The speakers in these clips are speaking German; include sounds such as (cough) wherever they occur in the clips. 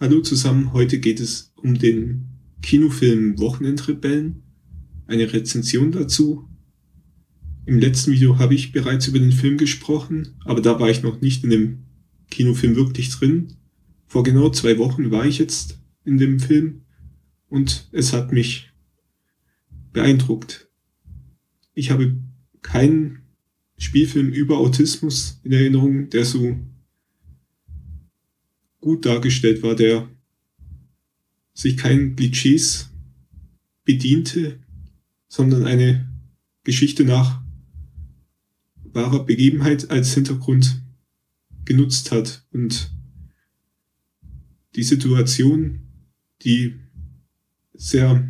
Hallo zusammen, heute geht es um den Kinofilm Wochenendrebellen, eine Rezension dazu. Im letzten Video habe ich bereits über den Film gesprochen, aber da war ich noch nicht in dem Kinofilm wirklich drin. Vor genau zwei Wochen war ich jetzt in dem Film und es hat mich beeindruckt. Ich habe keinen Spielfilm über Autismus in Erinnerung, der so gut dargestellt war, der sich keinen Klischees bediente, sondern eine Geschichte nach wahrer Begebenheit als Hintergrund genutzt hat. Und die Situation, die sehr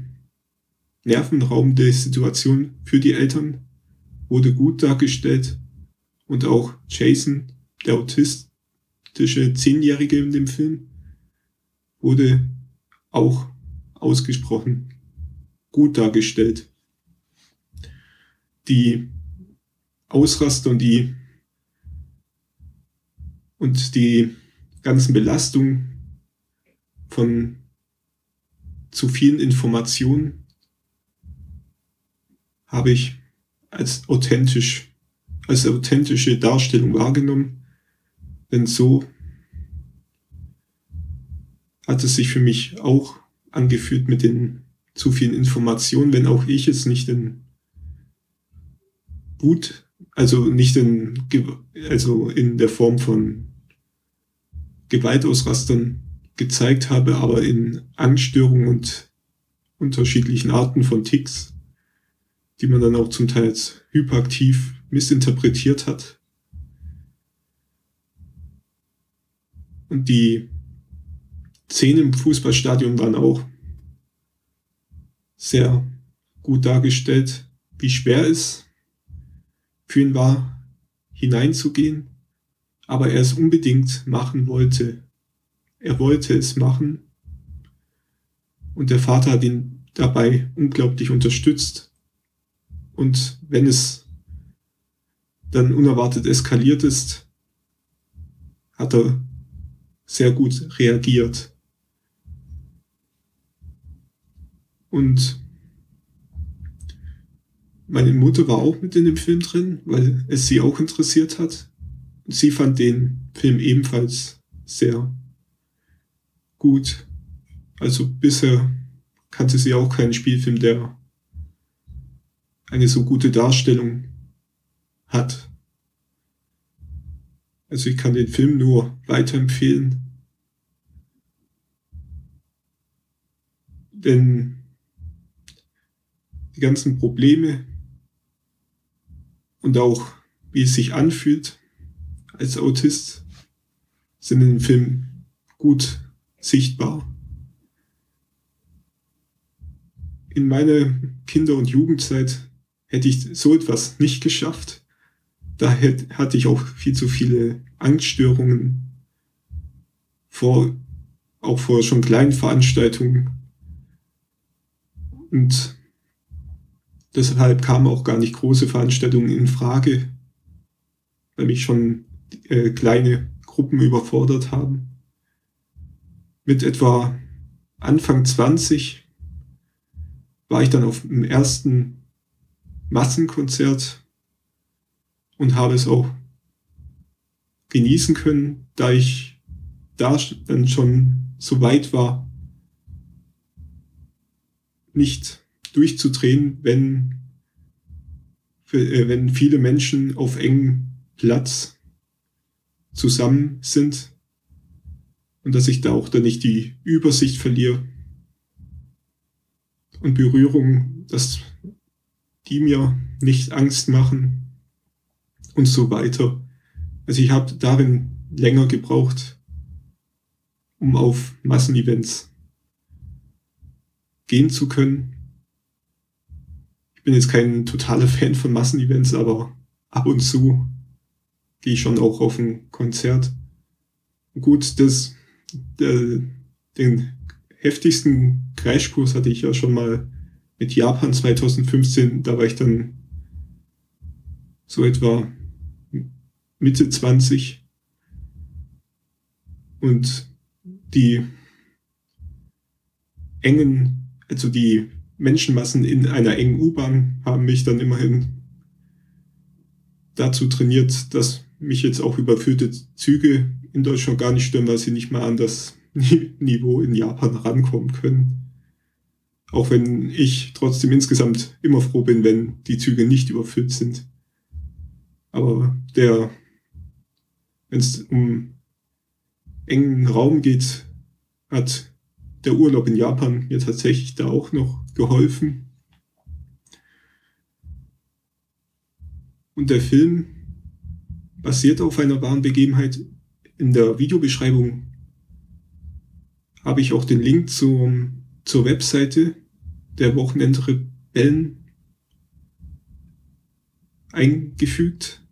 nervenraubende Situation für die Eltern wurde gut dargestellt. Und auch Jason, der Autist, autistische Zehnjährige in dem Film wurde auch ausgesprochen gut dargestellt. Die Ausraster und die und die ganzen Belastungen von zu vielen Informationen habe ich als authentisch, als authentische Darstellung wahrgenommen denn so hat es sich für mich auch angefühlt mit den zu vielen Informationen, wenn auch ich es nicht in Wut, also nicht in, also in der Form von Gewaltausrastern gezeigt habe, aber in Angststörungen und unterschiedlichen Arten von Ticks, die man dann auch zum Teil hyperaktiv missinterpretiert hat. Und die Szenen im Fußballstadion waren auch sehr gut dargestellt, wie schwer es für ihn war, hineinzugehen, aber er es unbedingt machen wollte. Er wollte es machen und der Vater hat ihn dabei unglaublich unterstützt. Und wenn es dann unerwartet eskaliert ist, hat er sehr gut reagiert. Und meine Mutter war auch mit in dem Film drin, weil es sie auch interessiert hat. Sie fand den Film ebenfalls sehr gut. Also bisher kannte sie auch keinen Spielfilm, der eine so gute Darstellung hat. Also ich kann den Film nur weiterempfehlen. Denn die ganzen Probleme und auch wie es sich anfühlt als Autist sind in dem Film gut sichtbar. In meiner Kinder- und Jugendzeit hätte ich so etwas nicht geschafft da hatte ich auch viel zu viele Angststörungen vor, auch vor schon kleinen Veranstaltungen. Und deshalb kamen auch gar nicht große Veranstaltungen in Frage, weil mich schon äh, kleine Gruppen überfordert haben. Mit etwa Anfang 20 war ich dann auf dem ersten Massenkonzert und habe es auch genießen können, da ich da dann schon so weit war, nicht durchzudrehen, wenn, äh, wenn viele Menschen auf engem Platz zusammen sind und dass ich da auch dann nicht die Übersicht verliere und Berührungen, dass die mir nicht Angst machen und so weiter. Also ich habe darin länger gebraucht, um auf Massenevents gehen zu können. Ich bin jetzt kein totaler (laughs) Fan von Massenevents, aber ab und zu gehe ich schon auch auf ein Konzert. Gut, das, der, den heftigsten Crashkurs hatte ich ja schon mal mit Japan 2015. Da war ich dann so etwa Mitte 20 und die engen, also die Menschenmassen in einer engen U-Bahn haben mich dann immerhin dazu trainiert, dass mich jetzt auch überfüllte Züge in Deutschland gar nicht stören, weil sie nicht mal an das (laughs) Niveau in Japan rankommen können. Auch wenn ich trotzdem insgesamt immer froh bin, wenn die Züge nicht überfüllt sind. Aber der, wenn es um engen Raum geht, hat der Urlaub in Japan mir tatsächlich da auch noch geholfen. Und der Film basiert auf einer wahren Begebenheit. In der Videobeschreibung habe ich auch den Link zum, zur Webseite der Wochenendrebellen eingefügt.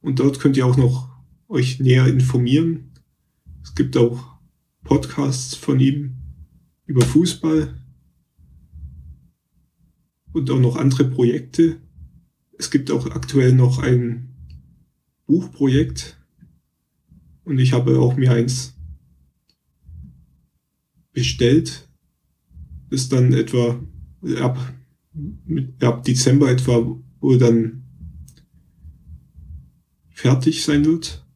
Und dort könnt ihr auch noch euch näher informieren. Es gibt auch Podcasts von ihm über Fußball und auch noch andere Projekte. Es gibt auch aktuell noch ein Buchprojekt und ich habe auch mir eins bestellt, das dann etwa ab, ab Dezember etwa wohl dann fertig sein wird.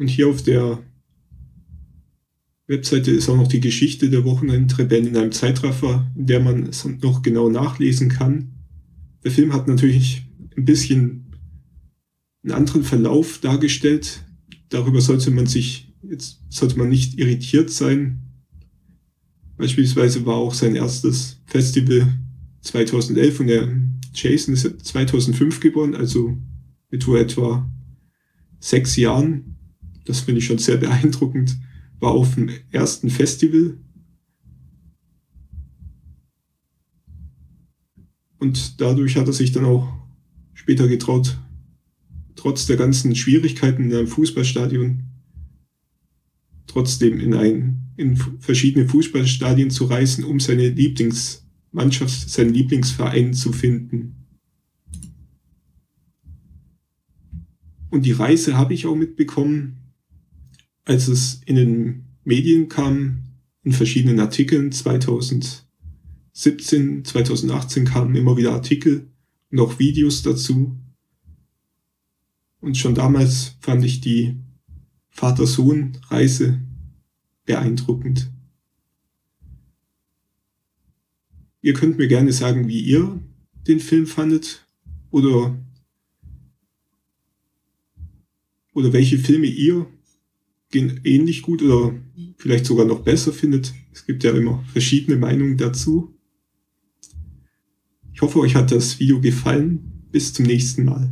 Und hier auf der Webseite ist auch noch die Geschichte der Wochenendrebellen in einem Zeitraffer, in der man es noch genau nachlesen kann. Der Film hat natürlich ein bisschen einen anderen Verlauf dargestellt. Darüber sollte man sich, jetzt sollte man nicht irritiert sein. Beispielsweise war auch sein erstes Festival 2011 und der Jason ist 2005 geboren, also mit etwa sechs Jahren. Das finde ich schon sehr beeindruckend. War auf dem ersten Festival. Und dadurch hat er sich dann auch später getraut, trotz der ganzen Schwierigkeiten in einem Fußballstadion trotzdem in ein, in verschiedene Fußballstadien zu reisen, um seine Lieblingsmannschaft, seinen Lieblingsverein zu finden. Und die Reise habe ich auch mitbekommen, als es in den Medien kam, in verschiedenen Artikeln 2017, 2018 kamen immer wieder Artikel und auch Videos dazu. Und schon damals fand ich die Vater-Sohn-Reise beeindruckend. Ihr könnt mir gerne sagen, wie ihr den Film fandet oder, oder welche Filme ihr ähnlich gut oder vielleicht sogar noch besser findet. Es gibt ja immer verschiedene Meinungen dazu. Ich hoffe, euch hat das Video gefallen. Bis zum nächsten Mal.